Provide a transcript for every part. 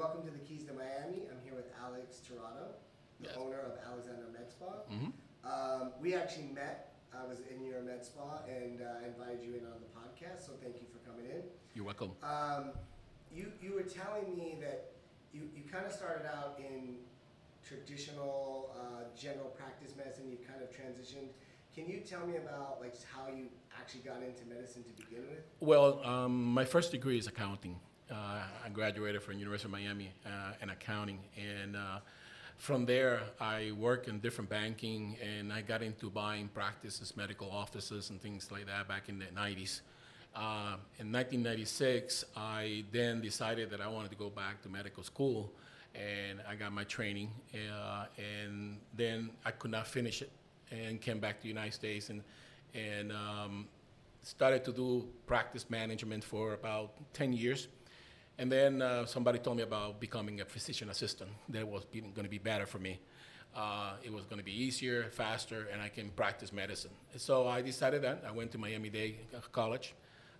welcome to the Keys to Miami. I'm here with Alex Tirado, the Yes. owner of Alexander Med Spa. Mhm. Um, we actually met. I was in your med spa and uh, invited you in on the podcast, so thank you for coming in. You're welcome. Um, you you were telling me that you, you kind of started out in traditional uh, general practice medicine. You kind of transitioned. Can you tell me about like how you actually got into medicine to begin with? Well, um, my first degree is accounting. Uh, I graduated from University of Miami uh, in accounting, and uh, from there I worked in different banking, and I got into buying practices, medical offices, and things like that back in the 90s. Uh, in 1996, I then decided that I wanted to go back to medical school, and I got my training, uh, and then I could not finish it, and came back to the United States, and and um, started to do practice management for about 10 years. And then uh, somebody told me about becoming a physician assistant. That was going to be better for me. Uh, it was going to be easier, faster, and I can practice medicine. So I decided that. I went to Miami-Dade College.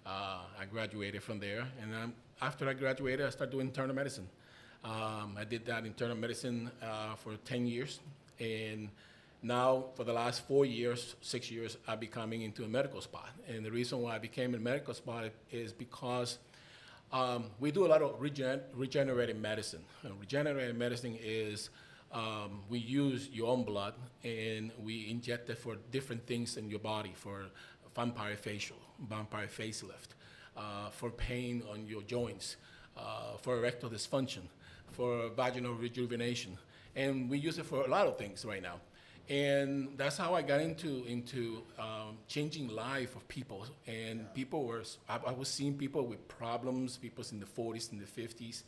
Uh, I graduated from there. And after I graduated, I started doing internal medicine. Um, I did that internal medicine uh, for 10 years. And now, for the last four years, six years, I'm becoming into a medical spot. And the reason why I became a medical spot is because um, we do a lot of regen- regenerative medicine. And regenerative medicine is um, we use your own blood and we inject it for different things in your body for vampire facial, vampire facelift, uh, for pain on your joints, uh, for erectile dysfunction, for vaginal rejuvenation. And we use it for a lot of things right now. And that's how I got into into um, changing life of people. And people were I, I was seeing people with problems, people in the 40s and the 50s,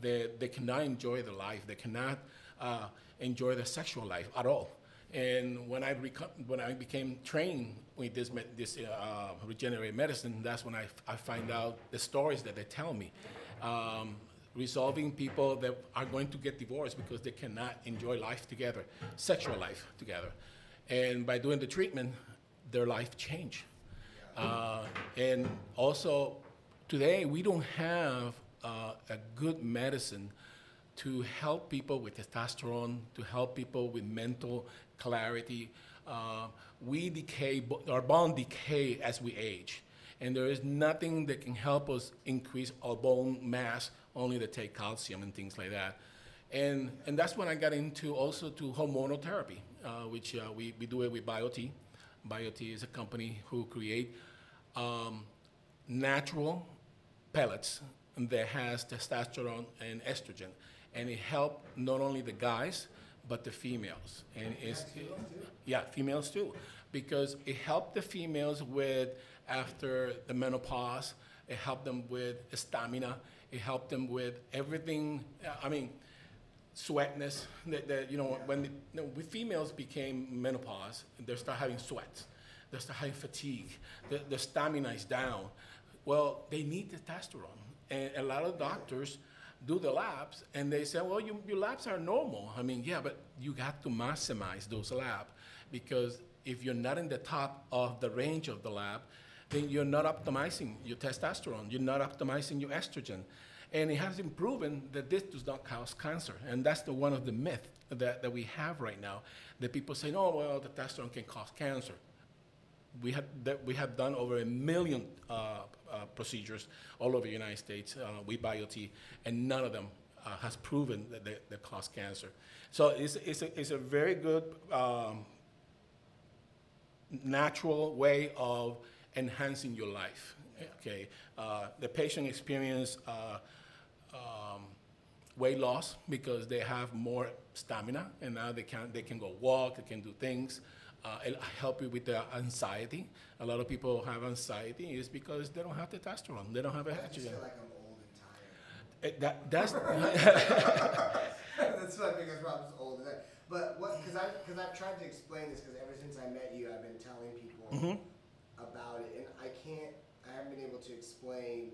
that they cannot enjoy their life. They cannot uh, enjoy their sexual life at all. And when I reco- when I became trained with this me- this uh, regenerative medicine, that's when I, I find out the stories that they tell me. Um, resolving people that are going to get divorced because they cannot enjoy life together, sexual life together. And by doing the treatment, their life change. Uh, and also, today we don't have uh, a good medicine to help people with testosterone, to help people with mental clarity. Uh, we decay, our bone decay as we age. And there is nothing that can help us increase our bone mass, only to take calcium and things like that. And, and that's when I got into also to hormonal therapy, uh, which uh, we, we do it with BioTE. BioTE is a company who create um, natural pellets that has testosterone and estrogen, and it help not only the guys but the females. And it's yeah, females too, because it helped the females with after the menopause. It helped them with stamina. It helped them with everything. uh, I mean, sweatness. That, that you know, when the, you know, when females became menopause, they start having sweats. They start having fatigue. The, the stamina is down. Well, they need the testosterone, and a lot of doctors do the labs, and they say, well, you, your labs are normal. I mean, yeah, but you got to maximize those labs because if you're not in the top of the range of the lab, then you're not optimizing your testosterone. You're not optimizing your estrogen. And it has been proven that this does not cause cancer. And that's the one of the myths that, that we have right now. That people say, oh, well, the testosterone can cause cancer. We have, that we have done over a million uh, uh, procedures all over the United States uh, with BioTE, and none of them uh, has proven that they, they cause cancer. So it's, it's, a, it's a very good um, natural way of enhancing your life. Okay, uh, the patient experience uh, um, weight loss because they have more stamina, and now they can they can go walk, they can do things. Uh, it help you with the anxiety. A lot of people have anxiety is because they don't have testosterone, they don't have I just estrogen. feel like I'm old and tired. Eh, That, that's That's my biggest problem. Is old. But what? Because I because I've tried to explain this because ever since I met you, I've been telling people Mhm. About it, and I can't. I haven't been able to explain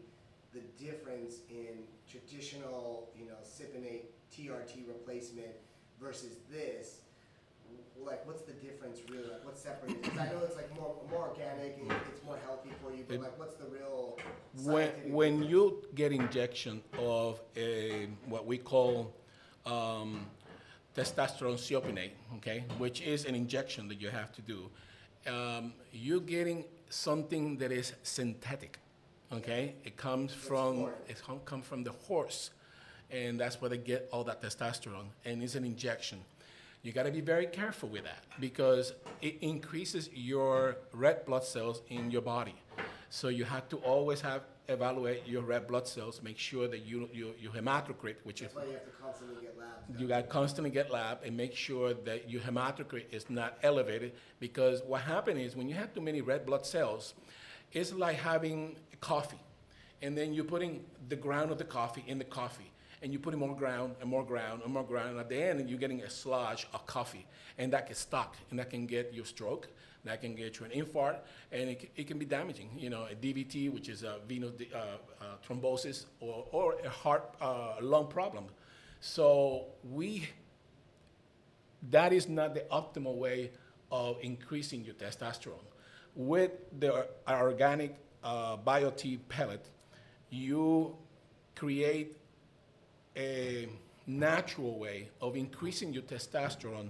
the difference in traditional, you know, cypionate TRT replacement versus this. like, what's the difference really? Like, what's separated? Because I know it's like more, more organic and it's more healthy for you, but like, what's the real When, when difference? you get injection of a, what we call um, testosterone cypionate, okay, which is an injection that you have to do, um, you're getting something that is synthetic, okay? It comes from, it com- comes from the horse, and that's where they get all that testosterone, and it's an injection. You got to be very careful with that because it increases your red blood cells in your body. So you have to always have evaluate your red blood cells, make sure that you you your hematocrit, which is why you have to constantly get labs you got to constantly get lab and make sure that your hematocrit is not elevated because what happens is when you have too many red blood cells, it's like having coffee, and then you're putting the ground of the coffee in the coffee, and you put putting more ground and more ground and more ground, and at the end you're getting a sludge of coffee, and that gets stuck, and that can get you stroke, that can get you an infarct, and it, it can be damaging. You know, a DVT, which is a venous uh, uh, thrombosis, or, or a heart uh, lung problem. So we, that is not the optimal way of increasing your testosterone. With the organic uh, BioTE pellet, you create a natural way of increasing your testosterone,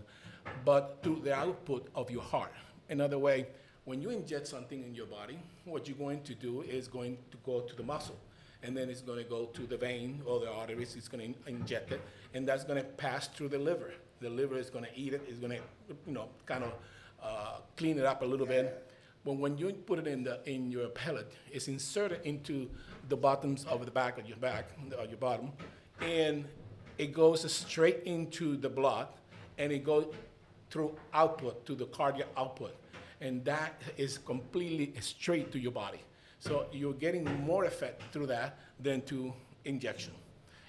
but through the output of your heart. Another way, when you inject something in your body, what you're going to do is going to go to the muscle, and then it's going to go to the vein or the arteries. It's going to inject it, and that's going to pass through the liver. The liver is going to eat it. It's going to, you know, kind of uh, clean it up a little bit. But when you put it in the in your pellet, it's inserted into the bottoms of the back of your back, or your bottom, and it goes straight into the blood, and it goes through output to the cardiac output, and that is completely straight to your body. So you're getting more effect through that than to injection.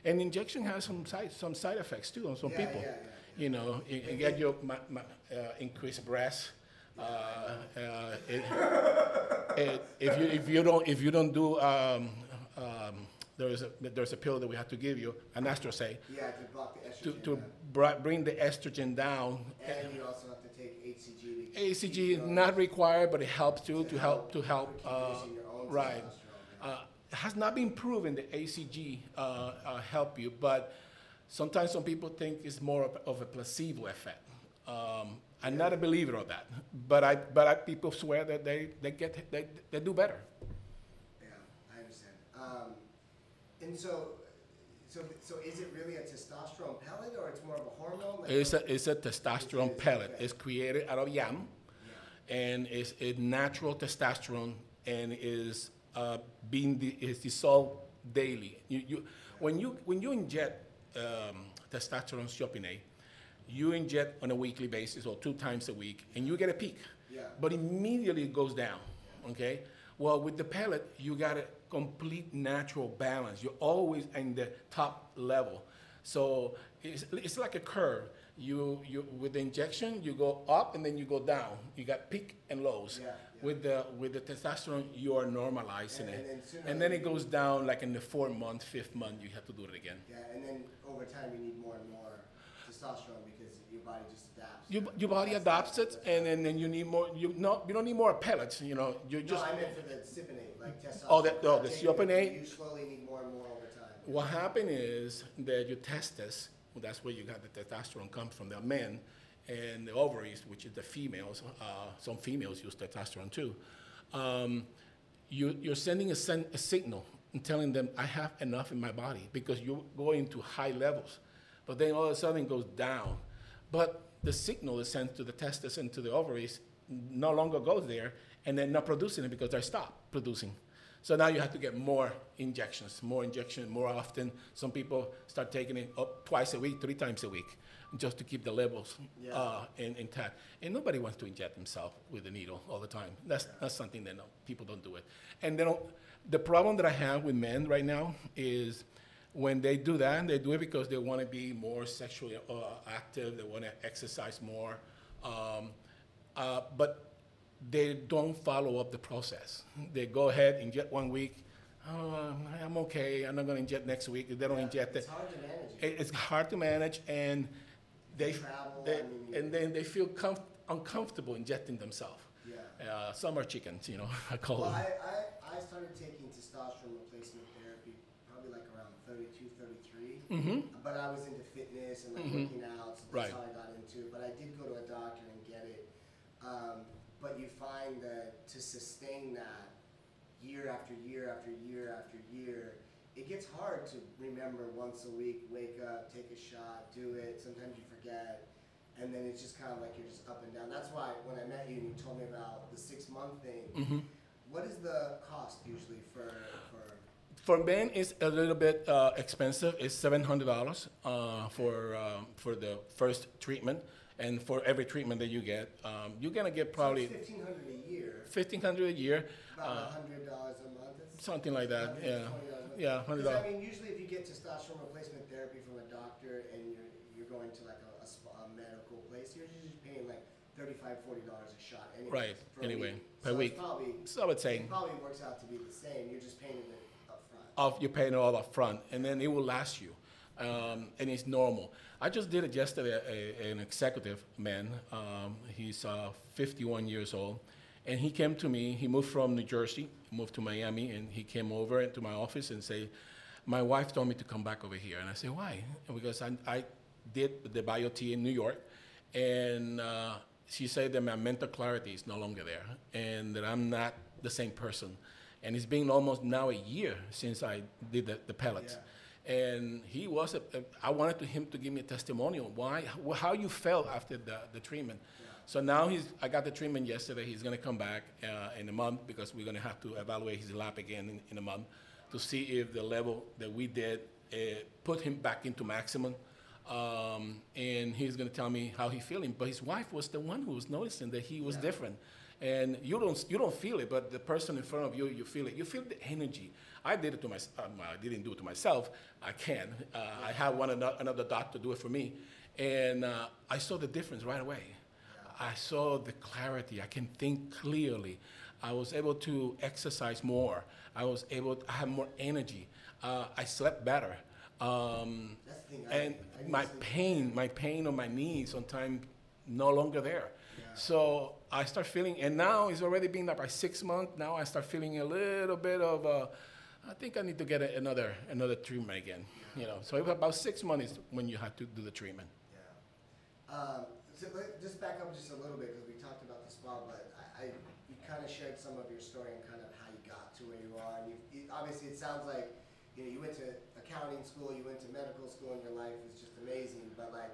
And injection has some side some side effects too on some Yeah, people. yeah, You know, you, you get your ma- ma- uh, increased breath. Uh, uh, it, it, if you if you don't if you don't do um, um, there's a there's a pill that we have to give you anastrozole Yeah, to block the to estrogen. to down. bri- bring the estrogen down. And you also have to take HCG. to keep HCG is your- not required, but it helps too to help to help. keep Uh, producing your own right. testosterone, Uh, it has not been proven that HCG uh, uh, help you, but sometimes some people think it's more of, of a placebo effect. Um, I'm not a believer of that, but I but I, people swear that they, they get they, they do better. Yeah, I understand. Um, and so, so, so is it really a testosterone pellet or it's more of a hormone? Like It's a it's a testosterone pellet. It's created out of yam, and it's a natural testosterone and is uh, being di- is dissolved daily. You, you, when you when you inject um, testosterone you inject on a weekly basis or two times a week, and you get a peak. Yeah. But immediately it goes down. Okay. Well, with the pellet, you got a complete natural balance. You're always in the top level. So it's, it's like a curve. You, you with the injection, you go up and then you go down. You got peak and lows. Yeah, yeah. With the with the testosterone, you are normalizing And- it, and then and then it goes down like in the fourth month, fifth month, you have to do it again. Yeah, and then over time you need more and more testosterone body just adapts. Your, your body adopts it, and then, then you need more. You no, you don't need more pellets. You know, you just. No, I meant for the cypionate, like testosterone. Oh, the- oh, the cypionate? You slowly need more and more over time. What happened is that your testes, well, that's where you got the testosterone comes from, the men, and the ovaries, which is the females, uh, some females use testosterone too. Um, you, you're sending a, sen- a signal and telling them, I have enough in my body because you're going to high levels. But then all of a sudden it goes down. But the signal is sent to the testes and to the ovaries no longer goes there, and they're not producing it because they stopped producing. So now you have to get more injections, more injection, more often. Some people start taking it up twice a week, three times a week, just to keep the levels Yeah. uh, intact. And nobody wants to inject themselves with a needle all the time. That's, that's something that no, people don't do it. And they don't, the problem that I have with men right now is when they do that, they do it because they want to be more sexually uh, active, they want to exercise more. Um, uh, but they don't follow up the process. They go ahead, inject one week. Oh, I'm okay. I'm not going to inject next week. They don't Yeah, inject it, It's hard to manage. it. it- it's hard to manage, and they, travel, they I mean, and then they feel comf- uncomfortable injecting themselves. yeah. Uh, some are chickens, you know. I call Well, them. I, I, I started taking testosterone replacement therapy probably like around 32, 33. hmm But I was into fitness and like Mhm. working out, so that's Right. how I got into it. But I did go to a doctor and get it. Um, but you find that to sustain that year after year after year after year, it gets hard to remember once a week, wake up, take a shot, do it. Sometimes you forget. And then it's just kind of like you're just up and down. That's why when I met you and you told me about the six month thing, hmm what is the cost usually for, for For men, it's a little bit uh, expensive. It's seven hundred dollars uh, for um, for the first treatment, and for every treatment that you get, um, you're gonna get probably fifteen hundred a year, fifteen hundred a year, about Uh, a hundred dollars a month? Something like that. Yeah, yeah, hundred Because I mean, usually if you get testosterone replacement therapy from a doctor and you're, you're going to like a, a, spa, a medical place, you're usually paying like thirty-five, forty dollars a shot anyway. Right, anyway, week. per so week. Probably, So I would say, it probably works out to be the same, you're just paying off you're paying it all up front, and then it will last you, um, and it's normal. I just did it yesterday. A, an executive man, um, he's uh, 51 years old, and he came to me. He moved from New Jersey, moved to Miami, and he came over into my office and said, "My wife told me to come back over here." And I said, "Why?" Because I, I did the BioTE in New York, and uh, she said that my mental clarity is no longer there, and that I'm not the same person. And it's been almost now a year since I did the, the pellets. And he was, a, a, I wanted to him to give me a testimonial. Why, how, you felt after the, the treatment. So now he's, I got the treatment yesterday. He's going to come back uh, in a month because we're going to have to evaluate his lab again in, in a month to see if the level that we did uh, put him back into maximum. Um, and he's going to tell me how he's feeling. But his wife was the one who was noticing that he was Yeah. different. And you don't, you don't feel it, but the person in front of you, you feel it. You feel the energy. I did it to myself. Um, I didn't do it to myself. I can. Uh, I had one ano- another doctor do it for me, and uh, I saw the difference right away. I saw the clarity. I can think clearly. I was able to exercise more. I was able to have more energy. Uh, I slept better. Um, thing. I, and I my pain, my pain on my knees sometimes no longer there. Yeah. So I start feeling, and now it's already been like six months. Now I start feeling a little bit of, uh, I think I need to get a, another another treatment again. You know, so about six months is when you have to do the treatment. Yeah. Um, so let, just back up just a little bit because we talked about the spa, but I, I you kind of shared some of your story and kind of how you got to where you are. And you, obviously it sounds like you know you went to accounting school, you went to medical school, and your life was just amazing. But like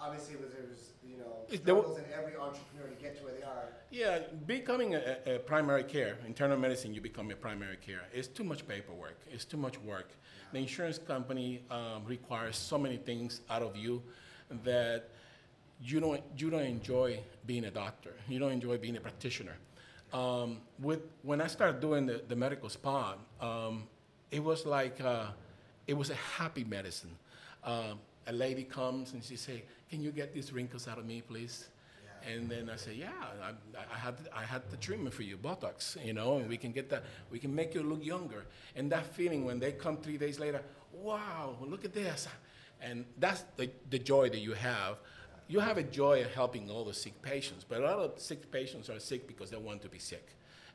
obviously it was there was you know struggles in every entrepreneur to get to where they are. Yeah, becoming a, a primary care, internal medicine, you become a primary care. It's too much paperwork. It's too much work. The insurance company um, requires so many things out of you that you don't you don't enjoy being a doctor. You don't enjoy being a practitioner. Um, with when I started doing the, the medical spa, um, it was like uh, it was a happy medicine. Um, a lady comes and she say, "Can you get these wrinkles out of me, please?" Yeah. And then I say, yeah, I, I had I had the treatment for you, Botox, you know, and we can get that, we can make you look younger. And that feeling when they come three days later, wow, look at this, and that's the, the joy that you have. You have a joy of helping all the sick patients, but a lot of sick patients are sick because they want to be sick.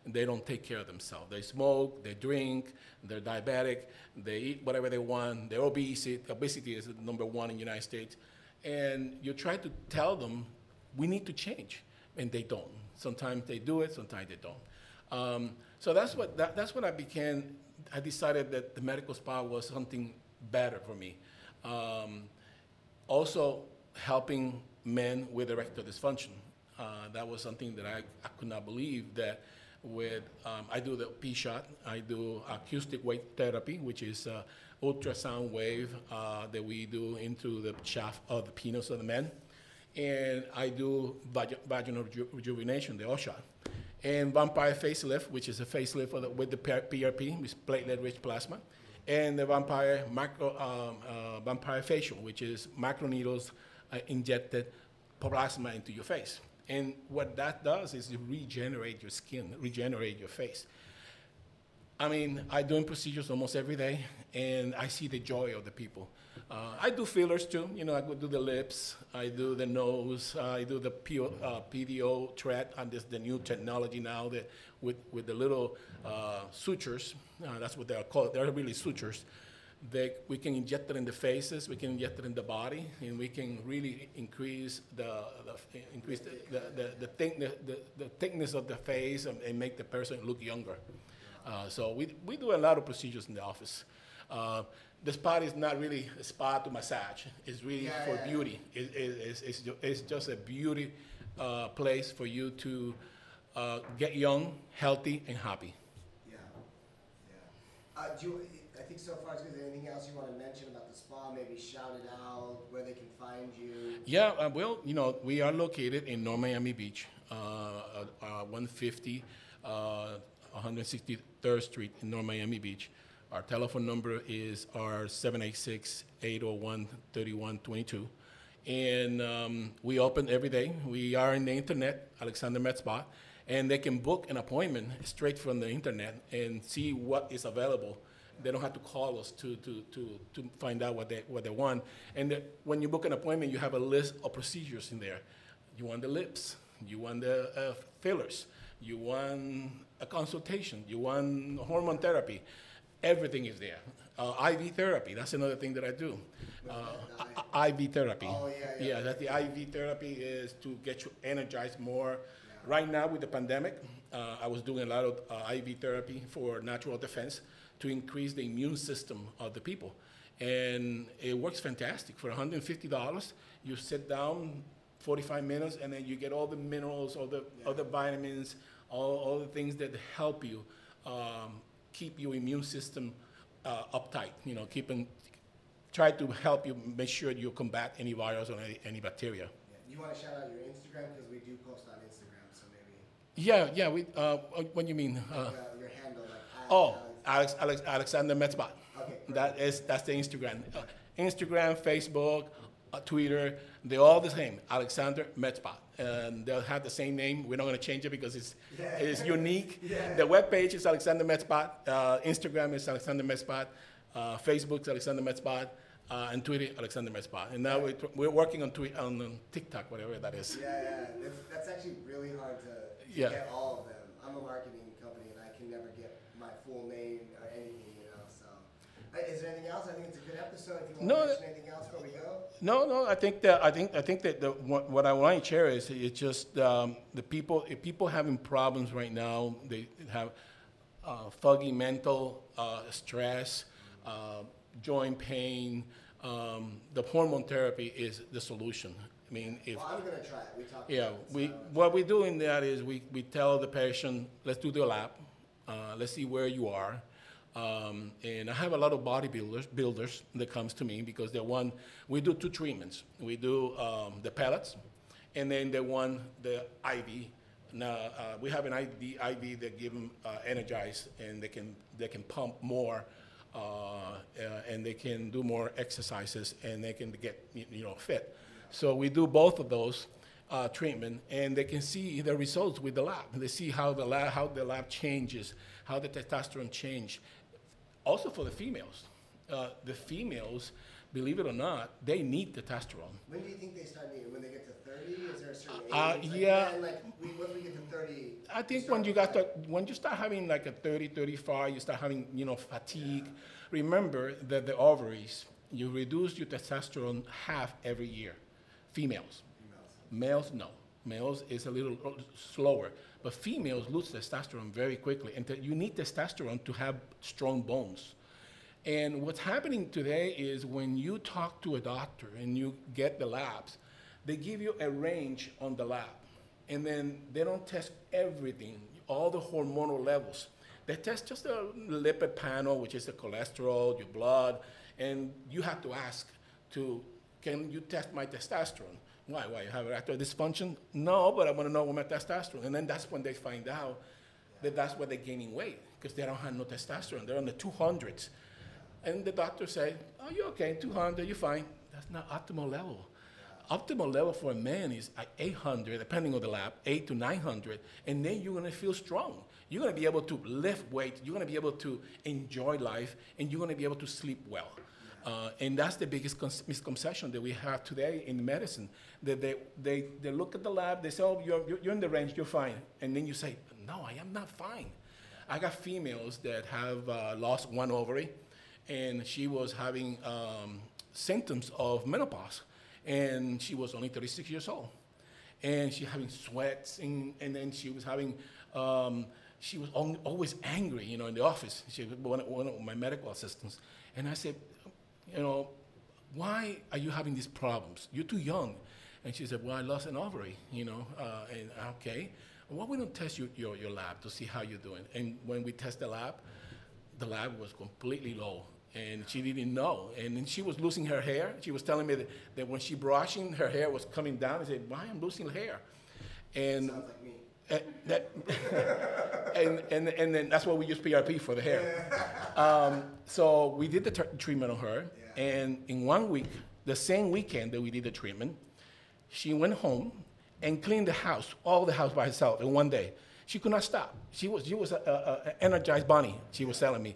They don't take care of themselves. They smoke, they drink, they're diabetic, they eat whatever they want, they're obese. Obesity is number one in the United States. And you try to tell them we need to change, and they don't. Sometimes they do it, sometimes they don't. Um, so that's what that, that's when I began. I decided that the medical spa was something better for me. Um, also, helping men with erectile dysfunction. Uh, that was something that I, I could not believe that with um, I do the P shot, I do acoustic wave therapy, which is uh, ultrasound wave uh, that we do into the shaft of the penis of the men and I do vag- vaginal reju- rejuvenation, the O-Shot, and vampire facelift, which is a facelift the, with the PRP, with platelet-rich plasma, and the vampire macro um, uh, vampire facial, which is microneedles uh, injected plasma into your face. And what that does is you regenerate your skin, regenerate your face. I mean, I doing procedures almost every day, and I see the joy of the people. Uh, I do fillers too. You know, I do the lips, I do the nose, I do the uh, PDO thread, and this the new technology now that with with the little uh, sutures. Uh, that's what they're called. They're really sutures. They, we can inject it in the faces, we can inject it in the body, and we can really increase the, the increase the, the, the, the, thickness, the, the thickness of the face and, and make the person look younger. Uh, so we, we do a lot of procedures in the office. Uh, the spa is not really a spa to massage. It's really Yeah, for yeah. beauty. It, it, it's, it's, ju- it's just a beauty uh, place for you to uh, get young, healthy, and happy. Yeah, yeah. Uh, do you, I think so far, is there anything else you want to mention about the spa? Maybe shout it out, where they can find you? Yeah, uh, well, you know, we are located in North Miami Beach, uh, uh, uh, 150, uh, 163rd Street in North Miami Beach. Our telephone number is our 786-801-3122. And um, we open every day. We are in the internet, Alexander Med Spa, and they can book an appointment straight from the internet and see what is available. They don't have to call us to, to, to, to find out what they, what they want. And the, when you book an appointment, you have a list of procedures in there. You want the lips, you want the uh, fillers, you want a consultation, you want hormone therapy. Everything is there. Uh, IV therapy, that's another thing that I do. Uh, IV therapy. Oh, yeah, yeah. Yeah, that the IV therapy is to get you energized more. Right now with the pandemic, uh, I was doing a lot of uh, IV therapy for natural defense to increase the immune system of the people. And it works fantastic. For $150, you sit down 45 minutes and then you get all the minerals, all the, all the vitamins, all, all the things that help you um, keep your immune system uh, uptight, you know, keeping, try to help you make sure you combat any virus or any, any bacteria. Yeah. You want to shout out your Instagram? Because we do post on Instagram, so maybe Yeah, yeah, we, uh, what do you mean? Uh, uh, your handle, like, oh, Alex- Alex, Alex, Alexander Med Spa. Okay, That is, that's the Instagram. Uh, Instagram, Facebook, uh, Twitter, they're all the same, Alexander Med Spa. And they'll have the same name. We're not gonna change it because it's, Yeah. it's unique. Yeah. The webpage is Alexander Med Spa, uh, Instagram is Alexander Med Spa, uh, is Alexander Med Spa, uh, and Twitter, Alexander Med Spa. And now we're, we're working on tweet, on um, TikTok, whatever that is. Yeah, yeah. That's, that's actually really hard to, to Yeah. get all of them. I'm a marketing company and I can never get my full name or anything, you know, so. Uh, Is there anything else? I think it's a good episode. If you want No, to mention anything else before we go? No, no, I think that, I think, I think that the, what, what I want to share is, it's just, um, the people, if people having problems right now, they have, uh, foggy mental, uh, stress, uh, joint pain, um, the hormone therapy is the solution. I mean, if, Well, I'm gonna try it. We talked yeah, about it. we, so- what we do in that is we, we tell the patient, let's do the lab, uh, let's see where you are. Um, and I have a lot of bodybuilders builders that comes to me because they want, we do two treatments. We do um, the pellets, and then they want the IV. Now, uh, we have an IV, IV that give them uh, energized, and they can, they can pump more, uh, uh, and they can do more exercises, and they can get, you know, fit. So we do both of those uh, treatment, and they can see the results with the lab. They see how the lab, how the lab changes, how the testosterone change. Also for the females, uh, the females, believe it or not, they need testosterone. When do you think they start needing? When they get to 30? Is there a certain age? Uh, Like, yeah. man, like, we, once we get to 30. I think when you got to, when you start having like a 30, 35, you start having, you know, fatigue. Remember that the ovaries, you reduce your testosterone half every year. Females. Males, no. Males is a little uh, slower, but females lose testosterone very quickly, and you need testosterone to have strong bones. And what's happening today is when you talk to a doctor and you get the labs, they give you a range on the lab, and then they don't test everything, all the hormonal levels. They test just a lipid panel, which is the cholesterol, your blood, and you have to ask to, can you test my testosterone? Why? Why? You have erectile dysfunction? No, but I want to know what my testosterone. And then that's when they find out that that's why they're gaining weight because they don't have no testosterone. They're on the 200s. And the doctor say, oh, you're okay, 200, you're fine. That's not optimal level. Optimal level for a man is at 800, depending on the lab, 8 to 900, and then you're gonna feel strong. You're gonna be able to lift weight, you're gonna be able to enjoy life, and you're gonna be able to sleep well. Uh, and that's the biggest misconception that we have today in medicine. That they, they, they look at the lab, they say, oh, you're, you're- in the range, you're fine. And then you say, no, I am not fine. I got females that have uh, lost one ovary, and she was having um, symptoms of menopause, and she was only 36 years old, and she having sweats, and, and then she was having, um, she was al- always angry, you know, in the office. She was one, one of my medical assistants, and I said, you know, why are you having these problems? You're too young. And she said, well, I lost an ovary, you know, uh, and okay. Why we don't test your, your, your lab to see how you're doing? And when we test the lab, the lab was completely low. And she didn't know. And then she was losing her hair. She was telling me that, that when she brushing, her hair was coming down. I said, why am I'm losing hair? And Sounds like me. uh, that, and, and, and then that's why we use PRP for the hair. Um, so we did the tr- treatment on her. And in one week, the same weekend that we did the treatment, she went home and cleaned the house, all the house by herself in one day. She could not stop. She was, she was a, a, a energized bunny, she was telling me.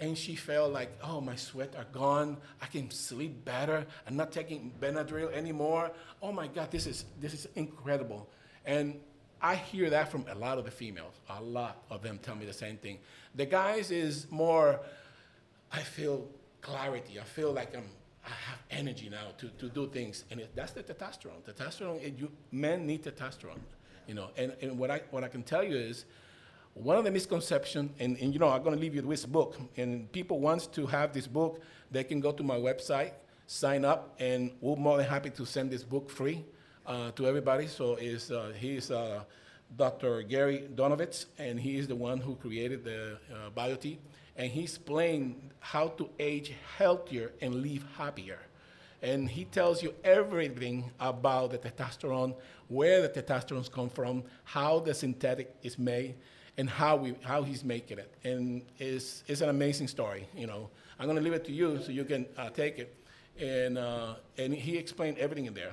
And she felt like, oh, my sweat are gone. I can sleep better. I'm not taking Benadryl anymore. Oh my God, this is, this is incredible. And I hear that from a lot of the females. A lot of them tell me the same thing. The guys is more, I feel clarity. I feel like I'm, I have energy now to, to do things. And it, that's the testosterone. Testosterone, it, you, men need testosterone, you know. And, and what, I, what I can tell you is, one of the misconceptions, and, and you know, I'm going to leave you with this book. And people wants to have this book, they can go to my website, sign up, and we're more than happy to send this book free uh, to everybody. So is uh, he's uh, Dr. Gary Donovitz, and he is the one who created the uh, BioTE, and he explained how to age healthier and live happier. And he tells you everything about the testosterone, where the testosterone come from, how the synthetic is made, and how we how he's making it. And it's it's an amazing story. You know, I'm gonna leave it to you so you can uh, take it. And uh, and he explained everything in there.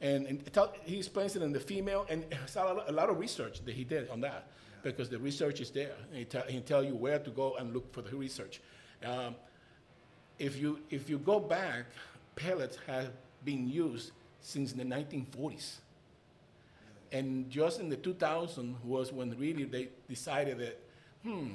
And, and he explains it in the female, and it's a lot of research that he did on that, because the research is there. He tell, he tell you where to go and look for the research. Um, if you if you go back, pellets have been used since the 1940s, and just in the 2000s was when really they decided that, hmm,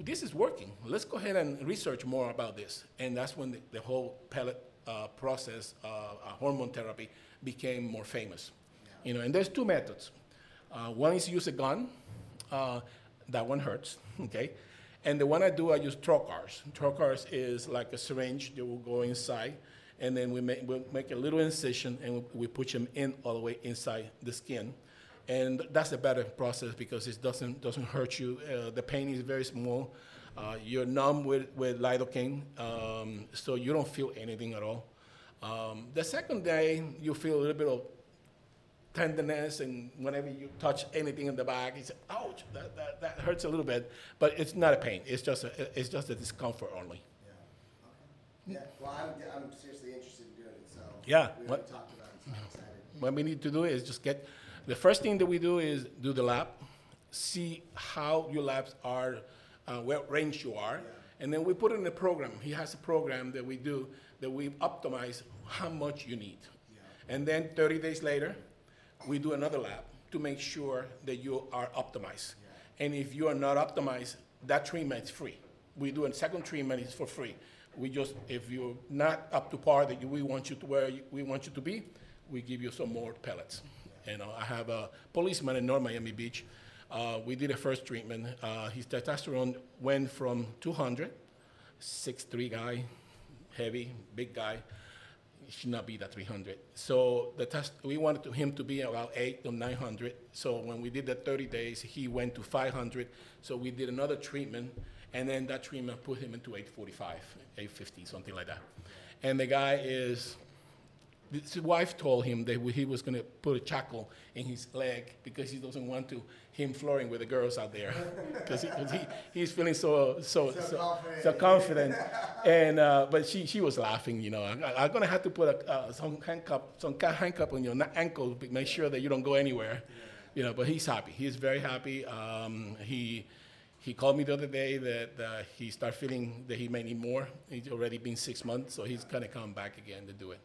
this is working. Let's go ahead and research more about this. And that's when the, the whole pellet uh, process, uh, uh, hormone therapy, became more famous. You know, and there's two methods. Uh, one is use a gun. Uh, that one hurts, okay? And the one I do, I use trocars. Trocars is like a syringe that will go inside, and then we make, we'll make a little incision, and we, we push them in all the way inside the skin. And that's a better process because it doesn't, doesn't hurt you. Uh, the pain is very small. Uh, you're numb with, with lidocaine, um, so you don't feel anything at all. Um, the second day, you feel a little bit of tenderness, and whenever you touch anything in the back, say, ouch, that, that, that hurts a little bit. But it's not a pain, it's just a, it's just a discomfort only. Yeah. Okay. Yeah. Well, I'm, I'm seriously interested in doing it, so. Yeah, We what- talked about it, so I'm excited. What we need to do is just get, the first thing that we do is do the lab, see how your labs are, uh, what range you are, and then we put in a program. He has a program that we do that we optimize how much you need. And then 30 days later, we do another lab to make sure that you are optimized. And if you are not optimized, that treatment is free. We do a second treatment, it's for free. We just, if you're not up to par that we want you to where we want you to be, we give you some more pellets. You know, I have a policeman in North Miami Beach. Uh, we did a first treatment. Uh, his testosterone went from 200, 6'3 guy, heavy, big guy. He should not be that 300. So the test, we wanted to, him to be about eight to 900. So when we did the 30 days, he went to 500. So we did another treatment, and then that treatment put him into 845, 850, something like that. And the guy is his wife told him that he was going to put a shackle in his leg because he doesn't want to him flooring with the girls out there because he, he, he's feeling so so So so, confident. so confident. and uh, but she she was laughing. You know, I, I'm gonna have to put a, uh, some handcuff some handcuff on your ankles, to make sure that you don't go anywhere. You know, but he's happy. He's very happy. Um, he. He called me the other day that uh, he started feeling that he may need more. He's already been six months, so he's gonna come back again to do it.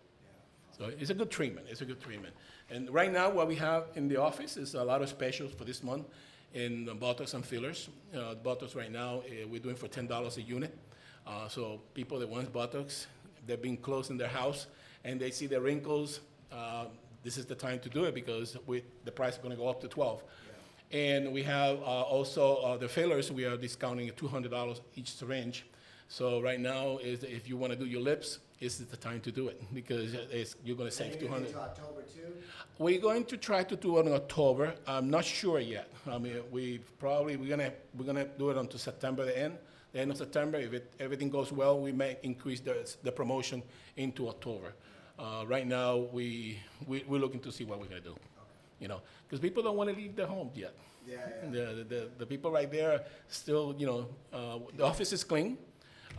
So it's a good treatment. It's a good treatment. And right now, what we have in the office is a lot of specials for this month in Botox and fillers. Uh, Botox right now, uh, we're doing for ten dollars a unit. Uh, so people that want Botox, they're being closed in their house and they see the wrinkles. Uh, this is the time to do it because we, the price is going to go up to twelve. And we have uh, also uh, the fillers. We are discounting two hundred dollars each syringe. So right now, is if you want to do your lips, this is the time to do it because it's, you're going to save you're two gonna hundred. get to October too? We're going to try to do it in October. I'm not sure yet. I mean, we probably we're gonna we're gonna do it until September the end. The end of September, if it, everything goes well, we may increase the, the promotion into October. Uh, right now, we, we we're looking to see what we're gonna do. You know, because people don't want to leave their homes yet. Yeah, yeah. The, the, the people right there still, you know, uh, the office is clean.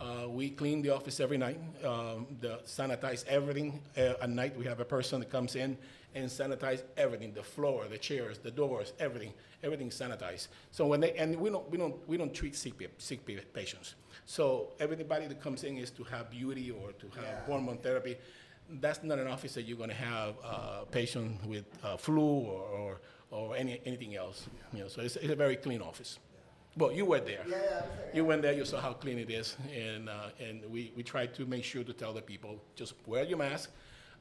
Uh, we clean the office every night. Um, the sanitize everything uh, at night. We have a person that comes in and sanitize everything: the floor, the chairs, the doors, everything. Everything sanitized. So when they and we don't we don't we don't treat sick sick patients. So everybody that comes in is to have beauty or to have Yeah. hormone therapy. That's not an office that you're going to have a patient with uh, flu or, or, or any, anything else. You know, so it's, it's a very clean office. Well, you were there. Yeah, yeah, there, You went there, you saw how clean it is, and, uh, and we, we try to make sure to tell the people, just wear your mask.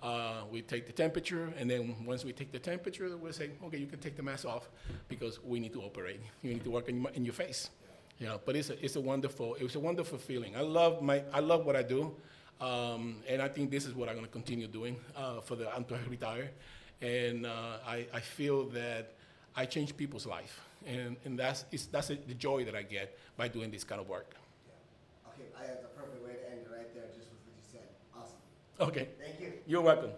Uh, we take the temperature, and then once we take the temperature, we'll say, okay, you can take the mask off because we need to operate. You need to work in, your- in your face. You know, but it's a, it's a wonderful, it was a wonderful feeling. I love my, I love what I do, um, and I think this is what I'm going to continue doing uh, for the until I retire. And uh, I, I feel that I change people's life, and, and that's it's, that's the joy that I get by doing this kind of work. Yeah. Okay, I have the perfect way to end it right there, just with what you said. Awesome. Okay, Thank you. you're welcome.